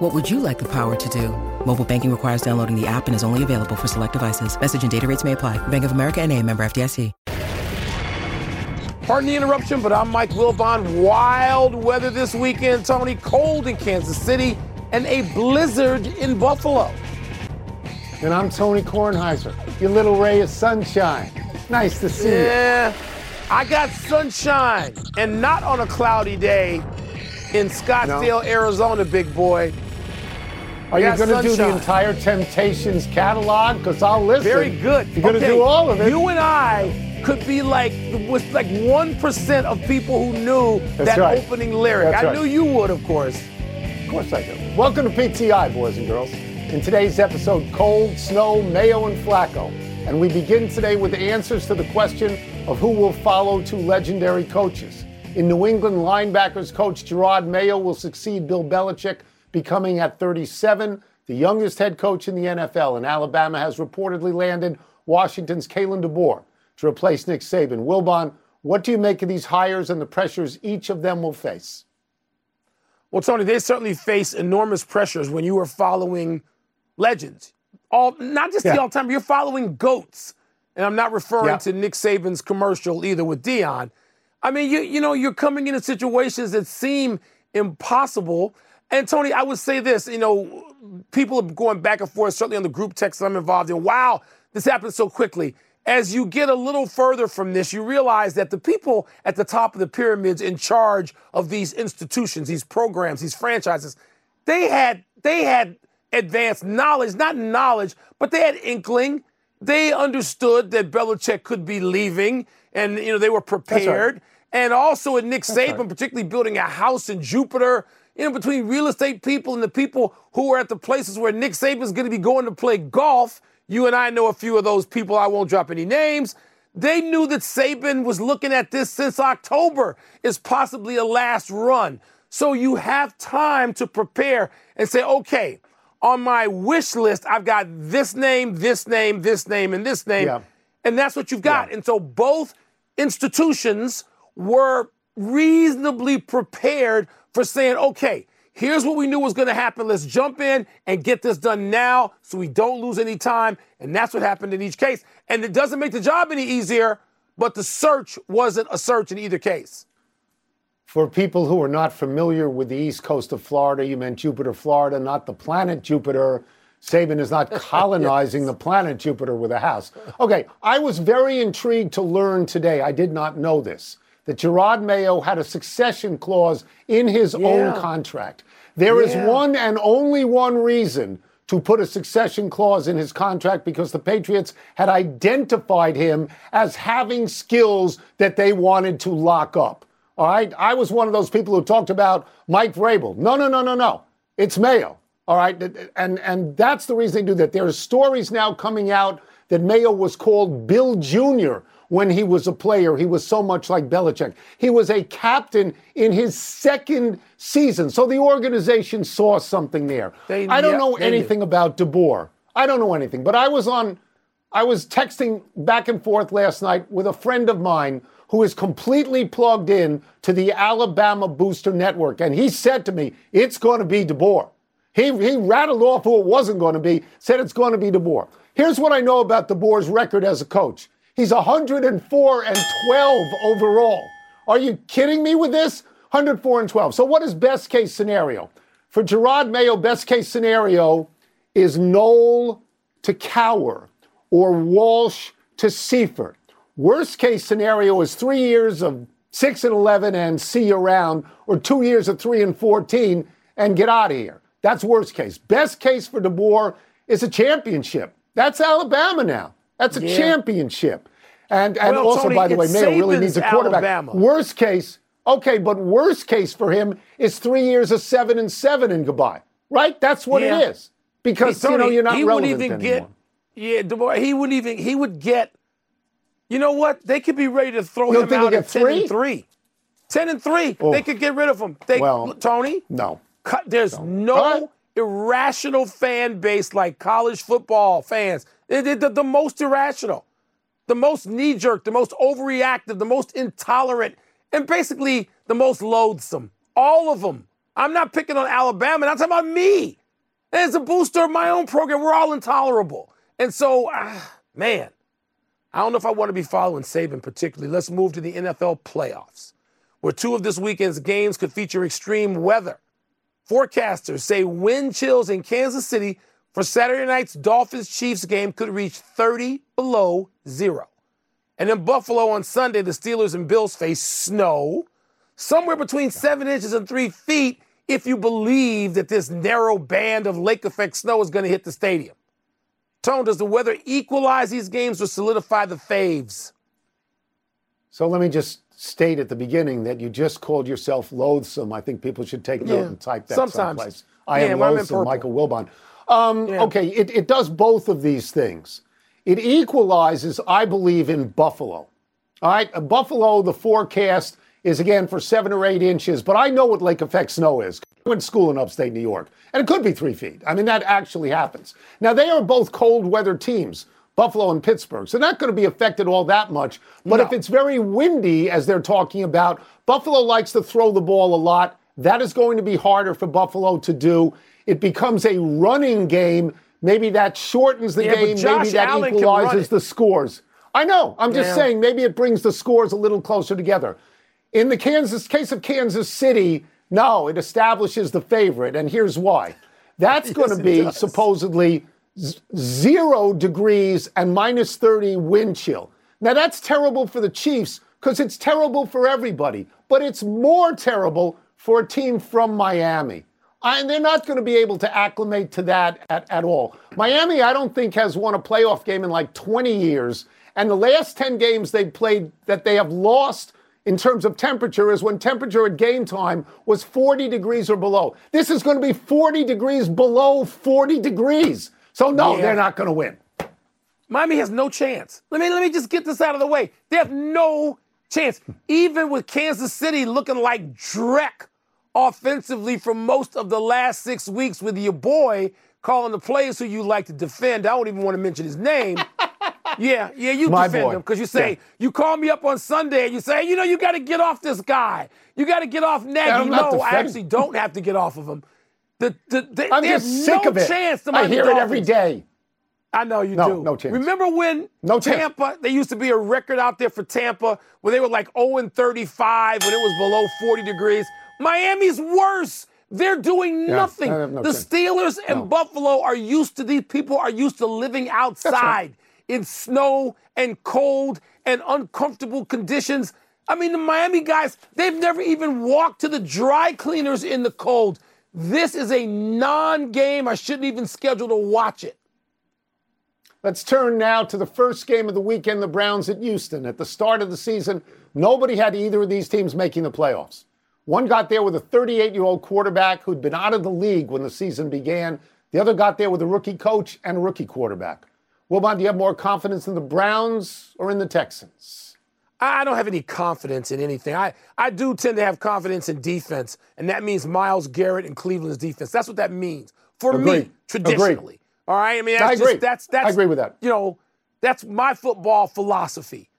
What would you like the power to do? Mobile banking requires downloading the app and is only available for select devices. Message and data rates may apply. Bank of America and a member FDIC. Pardon the interruption, but I'm Mike Wilbon. Wild weather this weekend, Tony. Cold in Kansas City and a blizzard in Buffalo. And I'm Tony Kornheiser, your little ray of sunshine. Nice to see yeah, you. Yeah, I got sunshine and not on a cloudy day in Scottsdale, no. Arizona, big boy. Are you going to do the entire Temptations catalog? Because I'll listen. Very good. You're going to okay. do all of it. You and I could be like with like one percent of people who knew That's that right. opening lyric. That's I right. knew you would, of course. Of course I do. Welcome to PTI, boys and girls. In today's episode, cold, snow, Mayo, and Flacco. And we begin today with answers to the question of who will follow two legendary coaches. In New England, linebackers coach Jerod Mayo will succeed Bill Belichick becoming at 37 the youngest head coach in the NFL, and Alabama has reportedly landed Washington's Kalen DeBoer to replace Nick Saban. Wilbon, what do you make of these hires and the pressures each of them will face? Well, Tony, they certainly face enormous pressures when you are following legends. All not just yeah. the all-time, you're following goats. And I'm not referring yeah. to Nick Saban's commercial either with Deion. I mean, you you know, you're coming into situations that seem impossible. And Tony, I would say this, you know, people are going back and forth, certainly on the group text that I'm involved in. Wow, this happened so quickly. As you get a little further from this, you realize that the people at the top of the pyramids in charge of these institutions, these programs, these franchises, they had they had advanced knowledge, not knowledge, but they had inkling. They understood that Belichick could be leaving, and you know they were prepared. Right. And also in Nick Saban, right. particularly building a house in Jupiter, know, between real estate people and the people who are at the places where Nick Saban is going to be going to play golf. You and I know a few of those people. I won't drop any names. They knew that Saban was looking at this since October is possibly a last run. So you have time to prepare and say, okay, on my wish list, I've got this name, this name, this name, and this name. Yeah. And that's what you've got. Yeah. And so both institutions were reasonably prepared for saying, okay, here's what we knew was going to happen. Let's jump in and get this done now so we don't lose any time. And that's what happened in each case. And it doesn't make the job any easier, but the search wasn't a search in either case. For people who are not familiar with the east coast of Florida, you meant Jupiter, Florida, not the planet Jupiter. Saban is not colonizing yes. the planet Jupiter with a house. Okay, I was very intrigued to learn today. I did not know this that Jerod Mayo had a succession clause in his yeah. own contract. There yeah. is one and only one reason to put a succession clause in his contract because the Patriots had identified him as having skills that they wanted to lock up. All right. I was one of those people who talked about Mike Vrabel. No, no, no, no, no. It's Mayo. All right. And, and that's the reason they do that. There are stories now coming out that Mayo was called Bill Jr when he was a player. He was so much like Belichick. He was a captain in his second season. So the organization saw something there. They, I don't yep, know anything about DeBoer. I don't know anything. But I was on, I was texting back and forth last night with a friend of mine who is completely plugged in to the Alabama Booster Network. And he said to me, it's going to be DeBoer. He, he rattled off who it wasn't going to be, said it's going to be DeBoer. Here's what I know about DeBoer's record as a coach. He's 104 and 12 overall. Are you kidding me with this? 104 and 12. So, what is best case scenario? For Jerod Mayo, best case scenario is Noll to Cowher or Walsh to Seifert. Worst case scenario is three years of 6 and 11 and see you around, or two years of 3 and 14 and get out of here. That's worst case. Best case for DeBoer is a championship. That's Alabama now. That's a yeah. championship. And and well, also, Tony, by the way, Mayo really needs a quarterback. Alabama. Worst case, okay, but worst case for him is three years of seven and seven and goodbye. Right? That's what yeah. it is. Because Tony, you know you're not he relevant would even anymore. Get, yeah, he wouldn't even he would get You know what? They could be ready to throw you him out at 10 and 3. 10 and 3. Oh. They could get rid of him. They, Well, Tony? No. Cut- There's no, right. irrational fan base like college football fans. They- they- the, the most irrational, the most knee jerk, the most overreactive, the most intolerant, and basically the most loathsome. All of them. I'm not picking on Alabama. I'm talking about me. As a booster of my own program, we're all intolerable. And so, ah, man, I don't know if I want to be following Saban particularly. Let's move to the NFL playoffs, where two of this weekend's games could feature extreme weather. Forecasters say wind chills in Kansas City for Saturday night's Dolphins Chiefs game could reach 30 below zero. And in Buffalo on Sunday, the Steelers and Bills face snow, somewhere between seven inches and three feet, if you believe that this narrow band of lake effect snow is going to hit the stadium. Tone, does the weather equalize these games or solidify the faves? So let me just state at the beginning that you just called yourself loathsome. I think people should take note Yeah. and type that Sometimes. someplace. I Yeah, am loathsome. Michael Wilbon. Um, Yeah. Okay, it, it does both of these things. It equalizes, I believe, in Buffalo. All right, uh, Buffalo, the forecast is again for seven or eight inches, but I know what lake effect snow is. I went to school in upstate New York, and it could be three feet. I mean, that actually happens. Now, they are both cold weather teams, Buffalo and Pittsburgh, so not going to be affected all that much. But No. if it's very windy, as they're talking about, Buffalo likes to throw the ball a lot. That is going to be harder for Buffalo to do. It becomes a running game. Maybe that shortens the Yeah, game. Maybe that Allen equalizes the scores. I know. I'm just Yeah. saying maybe it brings the scores a little closer together. In the Kansas case of Kansas City, no, it establishes the favorite, and here's why. That's going to be does. supposedly z- zero degrees and minus 30 wind chill. Now that's terrible for the Chiefs because it's terrible for everybody, but it's more terrible for a team from Miami. I, they're not going to be able to acclimate to that at, at all. Miami, I don't think, has won a playoff game in like 20 years. And the last 10 games they've played that they have lost in terms of temperature is when temperature at game time was 40 degrees or below. This is going to be 40 degrees below 40 degrees. So, no, Yeah. they're not going to win. Miami has no chance. Let me let me just get this out of the way. They have no chance. Even with Kansas City looking like Drek offensively for most of the last six weeks with your boy calling the players who you like to defend. I don't even want to mention his name. yeah, yeah, you My defend boy. him because you say Yeah. you call me up on Sunday and you say, you know, you got to get off this guy. You got to get off Nagy. I'm not no, I actually don't have to get off of him. The, the, the, I'm there's just sick no of it. chance I Miami hear it every Dolphins- day. I know you No, do. no chance. Remember when No chance. Tampa, they used to be a record out there for Tampa where they were like 0 and 35 when it was below 40 degrees. Miami's worse. They're doing Yeah, nothing. No the chance. Steelers and No. Buffalo are used to these people are used to living outside in snow and cold and uncomfortable conditions. I mean, the Miami guys, they've never even walked to the dry cleaners in the cold. This is a non game. I shouldn't even schedule to watch it. Let's turn now to the first game of the weekend, the Browns at Houston. At the start of the season, nobody had either of these teams making the playoffs. One got there with a 38 year old quarterback who'd been out of the league when the season began. The other got there with a rookie coach and a rookie quarterback. Wilbon, do you have more confidence in the Browns or in the Texans? I don't have any confidence in anything. I, I do tend to have confidence in defense, and that means Myles Garrett and Cleveland's defense. That's what that means for me, traditionally. Agreed. All right. I mean, that's I just agree. that's that's I agree with that. You know, that's my football philosophy.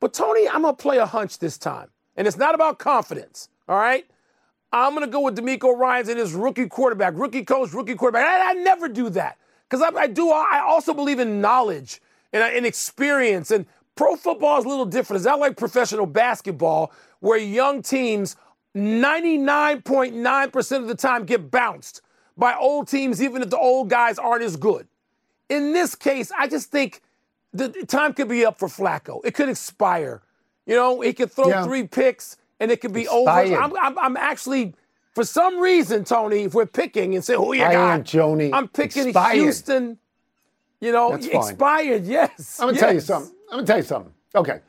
But Tony, I'm gonna play a hunch this time, and it's not about confidence. All right. I'm gonna go with DeMeco Ryans and his rookie quarterback, rookie coach, rookie quarterback. I, I never do that because I, I do. I also believe in knowledge and, uh, and experience. And pro football is a little different. It's not like professional basketball where young teams 99.9% of the time get bounced by old teams, even if the old guys aren't as good. In this case, I just think the the time could be up for Flacco. It could expire. You know, he could throw Yeah. three picks and it could be Expired. over. I'm, I'm, I'm actually, for some reason, Tony, if we're picking and say, who you I got? am, Joni. I'm picking Expired. Houston. You know, That's fine. expired, yes. I'm gonna tell you something. I'm gonna tell you something. Okay.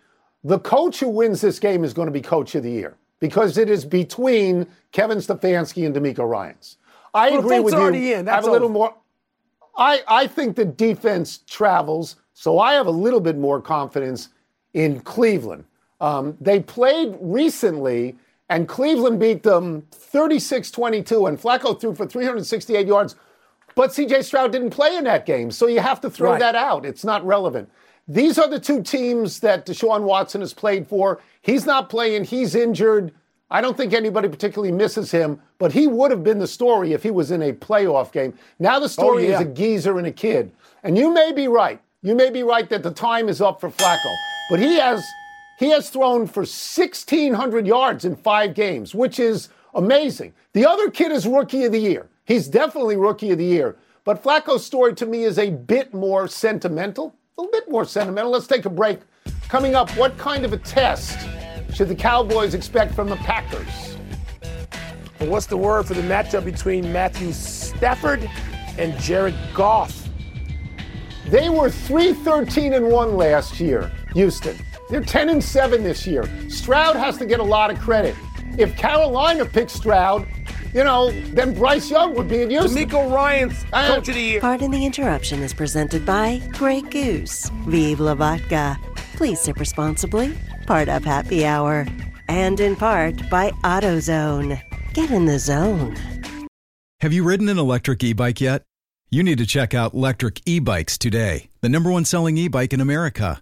The coach who wins this game is going to be coach of the year because it is between Kevin Stefanski and DeMeco Ryans. I Well, agree with you. already in. I have That's a little over. more. I, I think the defense travels, so I have a little bit more confidence in Cleveland. Um, they played recently, and Cleveland beat them 36 22, and Flacco threw for 368 yards. But CJ Stroud didn't play in that game, so you have to throw right. that out. It's not relevant. These are the two teams that Deshaun Watson has played for. He's not playing, he's injured. I don't think anybody particularly misses him, but he would have been the story if he was in a playoff game. Now the story oh, yeah. is a geezer and a kid. And you may be right. You may be right that the time is up for Flacco. But he has he has thrown for 1,600 yards in five games, which is amazing. The other kid is rookie of the year. He's definitely rookie of the year. But Flacco's story to me is a bit more sentimental. A little bit more sentimental. Let's take a break. Coming up, what kind of a test should the Cowboys expect from the Packers? And what's the word for the matchup between Matthew Stafford and Jared Goff? They were 313 and 1 last year, Houston. They're 10 and 7 this year. Stroud has to get a lot of credit. If Carolina picks Stroud, you know, then Bryce Young would be in Houston. DeMeco Ryans, uh, coach of the year. Pardon the interruption is presented by Grey Goose. Vive la vodka. Please sip responsibly. Part of Happy Hour. And in part by AutoZone. Get in the zone. Have you ridden an electric e bike yet? You need to check out Electric E Bikes today, the number one selling e bike in America.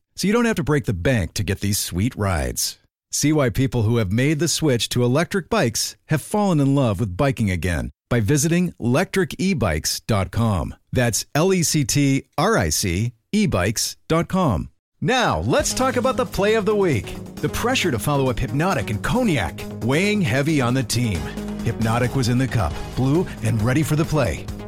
so you don't have to break the bank to get these sweet rides. See why people who have made the switch to electric bikes have fallen in love with biking again by visiting lectricebikes.com. That's L E C T R I C ebikes.com. Now, let's talk about the play of the week. The pressure to follow up Hpnotiq and Cognac, weighing heavy on the team. Hpnotiq was in the cup, blue, and ready for the play.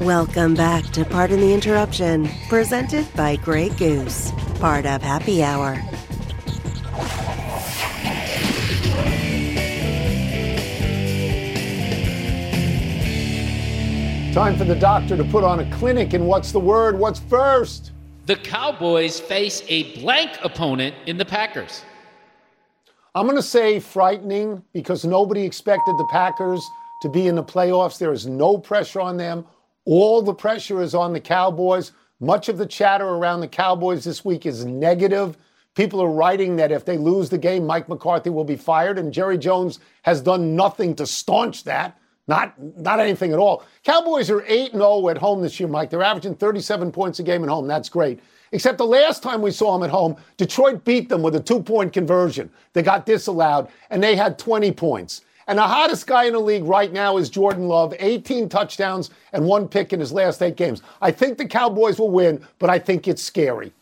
Welcome back to Pardon the Interruption, presented by Grey Goose, part of Happy Hour. Time for the doctor to put on a clinic, and what's the word? What's first? The Cowboys face a blank opponent in the Packers. I'm going to say frightening because nobody expected the Packers to be in the playoffs. There is no pressure on them all the pressure is on the Cowboys. Much of the chatter around the Cowboys this week is negative. People are writing that if they lose the game, Mike McCarthy will be fired, and Jerry Jones has done nothing to staunch that. Not, not anything at all. Cowboys are 8 0 at home this year, Mike. They're averaging 37 points a game at home. That's great. Except the last time we saw them at home, Detroit beat them with a two point conversion. They got disallowed, and they had 20 points. And the hottest guy in the league right now is Jordan Love, 18 touchdowns and one pick in his last eight games. I think the Cowboys will win, but I think it's scary.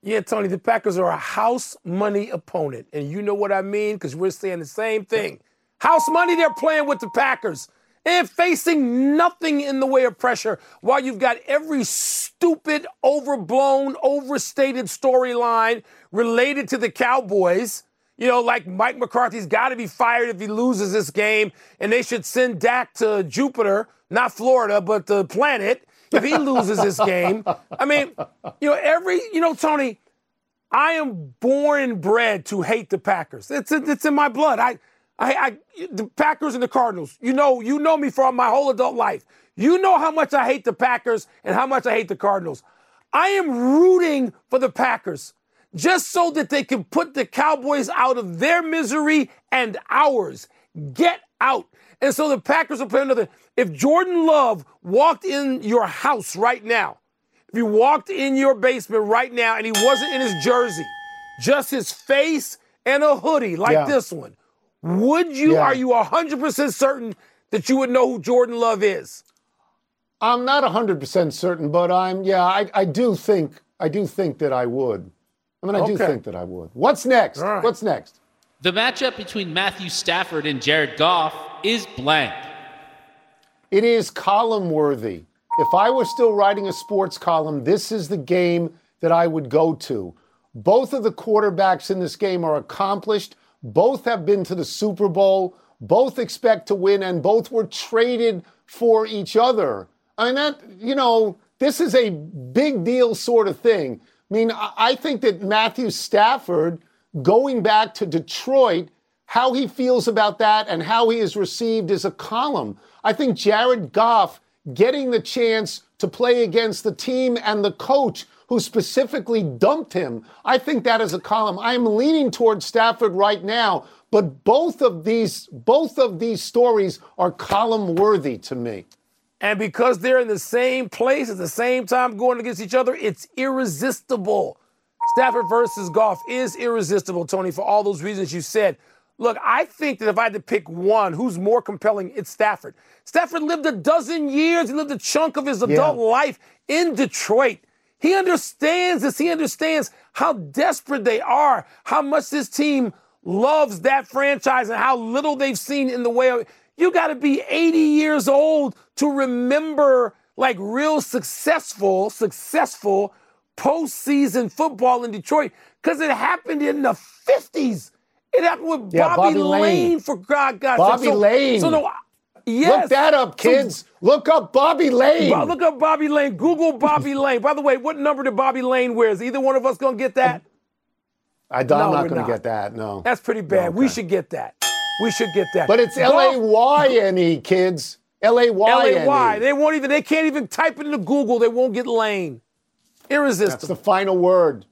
Yeah, Tony, the Packers are a house money opponent. And you know what I mean? Because we're saying the same thing. House money, they're playing with the Packers. And facing nothing in the way of pressure while you've got every stupid, overblown, overstated storyline related to the Cowboys you know, like Mike McCarthy's got to be fired if he loses this game, and they should send Dak to Jupiter, not Florida, but the planet, if he loses this game. I mean, you know, every, you know, Tony, I am born and bred to hate the Packers. It's it's in my blood. I, I, I, the Packers and the Cardinals. You know, you know me for my whole adult life. You know how much I hate the Packers and how much I hate the Cardinals. I am rooting for the Packers just so that they can put the Cowboys out of their misery and ours. Get out. And so the Packers will play another. If Jordan Love walked in your house right now, if he walked in your basement right now and he wasn't in his jersey, just his face and a hoodie like yeah. this one, would you, yeah. are you 100% certain that you would know who Jordan Love is? I'm not 100% certain, but I'm, yeah, I, I do think, I do think that I would. I mean, I okay. do think that I would. What's next? Right. What's next? The matchup between Matthew Stafford and Jared Goff is blank. It is column worthy. If I were still writing a sports column, this is the game that I would go to. Both of the quarterbacks in this game are accomplished. Both have been to the Super Bowl. Both expect to win, and both were traded for each other. I mean, that, you know, this is a big deal sort of thing. I mean, I think that Matthew Stafford going back to Detroit, how he feels about that and how he is received is a column. I think Jared Goff getting the chance to play against the team and the coach who specifically dumped him. I think that is a column. I'm leaning towards Stafford right now, but both of these both of these stories are column worthy to me. And because they're in the same place at the same time going against each other, it's irresistible. Stafford versus Goff is irresistible, Tony, for all those reasons you said. Look, I think that if I had to pick one who's more compelling, it's Stafford. Stafford lived a dozen years. He lived a chunk of his adult yeah. life in Detroit. He understands this. He understands how desperate they are, how much this team loves that franchise, and how little they've seen in the way of. You got to be 80 years old to remember like real successful, successful postseason football in Detroit because it happened in the 50s. It happened with yeah, Bobby, Bobby Layne. Layne. for God, God. Bobby so, Layne. So no, yes. Look that up, kids. So, look up Bobby Layne. Look up Bobby Layne. Google Bobby Layne. By the way, what number did Bobby Layne wear? Is either one of us going to get that? I, am no, not going to get that. No. That's pretty bad. No, okay. We should get that. We should get that. But it's L A Y N E, kids. L A Y N E. L A Y. They won't even. They can't even type it into Google. They won't get Lane. Irresistible. That's the final word.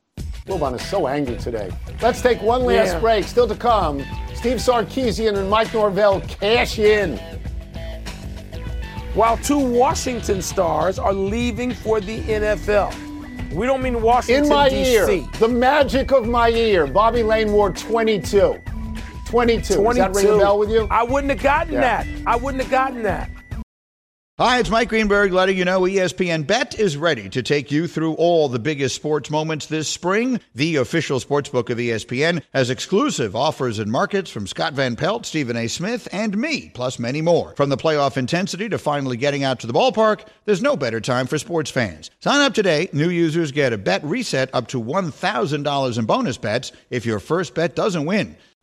Wilbon is so angry today. Let's take one last yeah. break. Still to come, Steve Sarkisian and Mike Norvell cash in. While two Washington stars are leaving for the NFL. We don't mean Washington, In my D.C. ear, the magic of my ear, Bobby Layne wore 22. 22. 22. Does that ring a bell with you? I wouldn't have gotten yeah. that. I wouldn't have gotten that. Hi, it's Mike Greenberg letting you know ESPN Bet is ready to take you through all the biggest sports moments this spring. The official sportsbook of ESPN has exclusive offers and markets from Scott Van Pelt, Stephen A. Smith, and me, plus many more. From the playoff intensity to finally getting out to the ballpark, there's no better time for sports fans. Sign up today. New users get a bet reset up to $1,000 in bonus bets if your first bet doesn't win.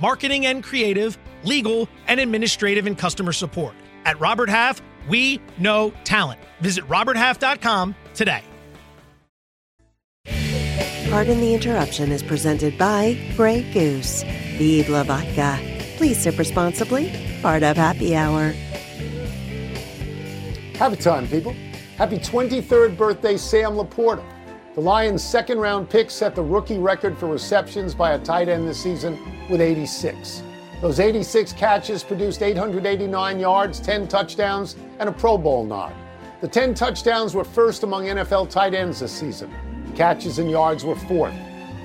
marketing and creative legal, and administrative and customer support. At Robert Half, we know talent. Visit RobertHalf.com today. Pardon the interruption is presented by Grey Goose. Vive la vodka. Please sip responsibly. Part of Happy Hour. Have a time, people. Happy 23rd birthday, Sam LaPorta. The Lions' second round pick set the rookie record for receptions by a tight end this season with 86. Those 86 catches produced 889 yards, 10 touchdowns, and a Pro Bowl nod. The 10 touchdowns were first among NFL tight ends this season. Catches and yards were fourth.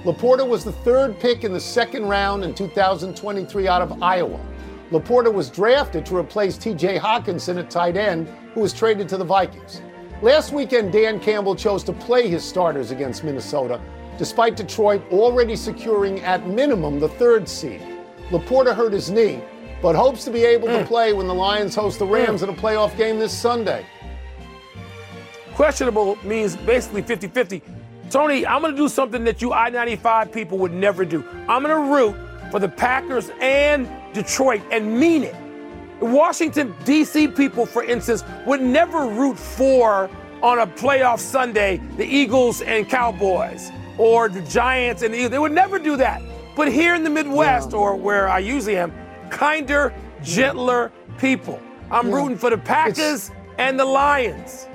LaPorta was the third pick in the second round in 2023 out of Iowa. LaPorta was drafted to replace TJ Hockenson at tight end, who was traded to the Vikings. Last weekend, Dan Campbell chose to play his starters against Minnesota, despite Detroit already securing at minimum the third seed. LaPorta hurt his knee, but hopes to be able mm. to play when the Lions host the Rams mm. in a playoff game this Sunday. Questionable means basically 50 50. Tony, I'm going to do something that you I 95 people would never do. I'm going to root for the Packers and Detroit and mean it. Washington, D.C. people, for instance, would never root for on a playoff Sunday the Eagles and Cowboys or the Giants and the Eagles. They would never do that. But here in the Midwest, yeah. or where I usually am, kinder, gentler people. I'm yeah. rooting for the Packers it's, and the Lions.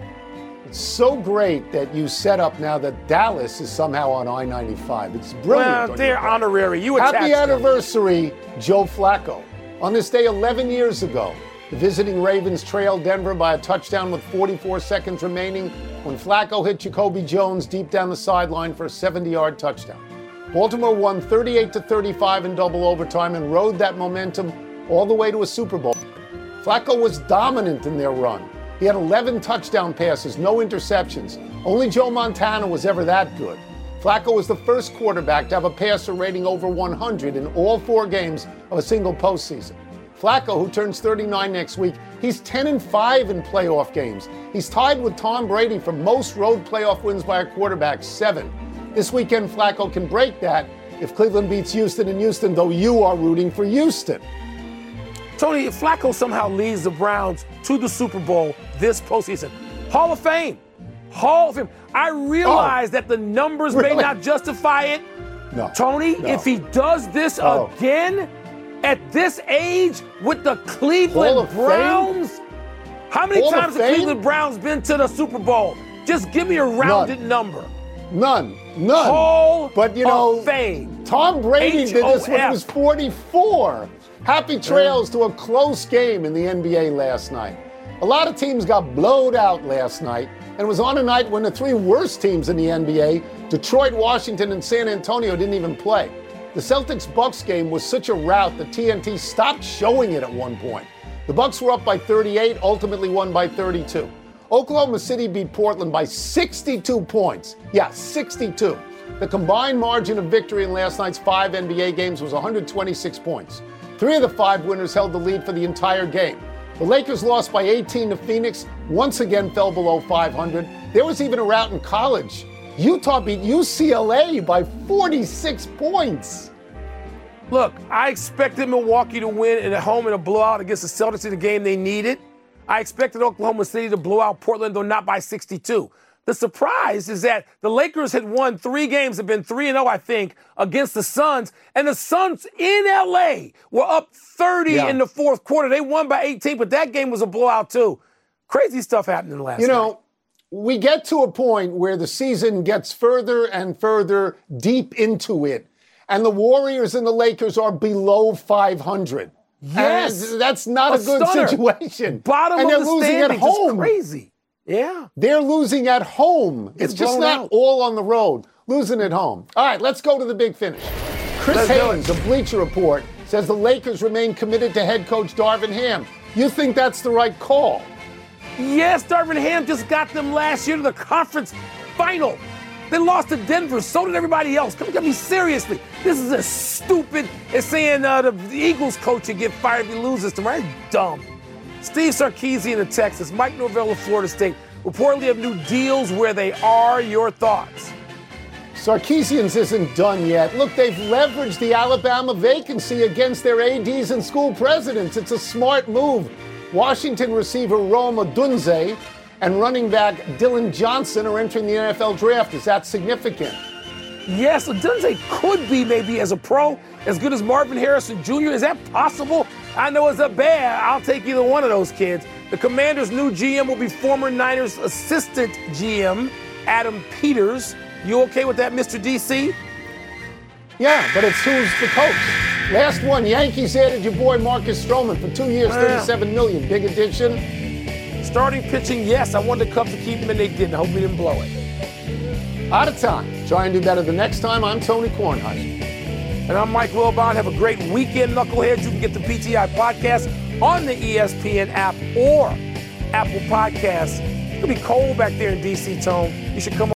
It's so great that you set up now that Dallas is somehow on I 95. It's brilliant. Well, they're honorary. You Happy anniversary, them. Joe Flacco. On this day 11 years ago, the visiting Ravens trailed Denver by a touchdown with 44 seconds remaining when Flacco hit Jacoby Jones deep down the sideline for a 70 yard touchdown. Baltimore won 38 to 35 in double overtime and rode that momentum all the way to a Super Bowl. Flacco was dominant in their run. He had 11 touchdown passes, no interceptions. Only Joe Montana was ever that good. Flacco was the first quarterback to have a passer rating over 100 in all four games of a single postseason. Flacco, who turns 39 next week, he's 10 and 5 in playoff games. He's tied with Tom Brady for most road playoff wins by a quarterback, seven. This weekend, Flacco can break that if Cleveland beats Houston in Houston, though you are rooting for Houston. Tony, if Flacco somehow leads the Browns to the Super Bowl this postseason, Hall of Fame. Hall of Fame. I realize oh, that the numbers really? may not justify it. No. Tony, no. if he does this oh. again at this age with the Cleveland Browns, how many Hall times have Cleveland Browns been to the Super Bowl? Just give me a rounded None. number. None. None. Hall but you know, fame. Tom Brady H-O-F. did this when he was 44. Happy trails to a close game in the NBA last night. A lot of teams got blowed out last night, and it was on a night when the three worst teams in the NBA, Detroit, Washington, and San Antonio, didn't even play. The Celtics Bucks game was such a rout that TNT stopped showing it at one point. The Bucks were up by 38, ultimately won by 32. Oklahoma City beat Portland by 62 points. Yeah, 62. The combined margin of victory in last night's five NBA games was 126 points. Three of the five winners held the lead for the entire game. The Lakers lost by 18 to Phoenix, once again fell below 500. There was even a rout in college. Utah beat UCLA by 46 points. Look, I expected Milwaukee to win at home in a blowout against the Celtics in the game they needed. I expected Oklahoma City to blow out Portland, though not by 62. The surprise is that the Lakers had won three games, have been 3 0, I think, against the Suns. And the Suns in LA were up 30 yeah. in the fourth quarter. They won by 18, but that game was a blowout, too. Crazy stuff happening last You know, night. we get to a point where the season gets further and further deep into it, and the Warriors and the Lakers are below 500. Yes. And that's not a, a good stunner. situation. Bottom and of they're the losing standings. at home. crazy. Yeah. They're losing at home. It's, it's just not out. all on the road. Losing at home. All right, let's go to the big finish. Chris let's Haynes of Bleacher Report says the Lakers remain committed to head coach Darvin Ham. You think that's the right call? Yes, Darvin Ham just got them last year to the conference final. They lost to Denver. So did everybody else. Come get me seriously. This is as stupid as saying uh, the Eagles coach would get fired if he loses tomorrow. Dumb. Steve Sarkisian of Texas, Mike Norvell of Florida State reportedly have new deals where they are. Your thoughts? Sarkisian's isn't done yet. Look, they've leveraged the Alabama vacancy against their ADs and school presidents. It's a smart move. Washington receiver Rome Odunze and running back Dillon Johnson are entering the NFL draft. Is that significant? Yes, Odunze could be maybe as a pro as good as Marvin Harrison Jr. Is that possible? I know it's a bad. I'll take either one of those kids. The Commanders' new GM will be former Niners assistant GM Adam Peters. You okay with that, Mr. DC? Yeah, but it's who's the coach. Last one, Yankees added your boy Marcus Stroman for two years, thirty-seven million. Big addition. Starting pitching, yes. I wanted the Cubs to keep him, and they didn't. I hope we didn't blow it. Out of time. Try and do better the next time. I'm Tony Kornheiser. And I'm Mike Wilbon. Have a great weekend, Knuckleheads. You can get the PTI podcast on the ESPN app or Apple Podcasts. It'll be cold back there in DC, Tone. You should come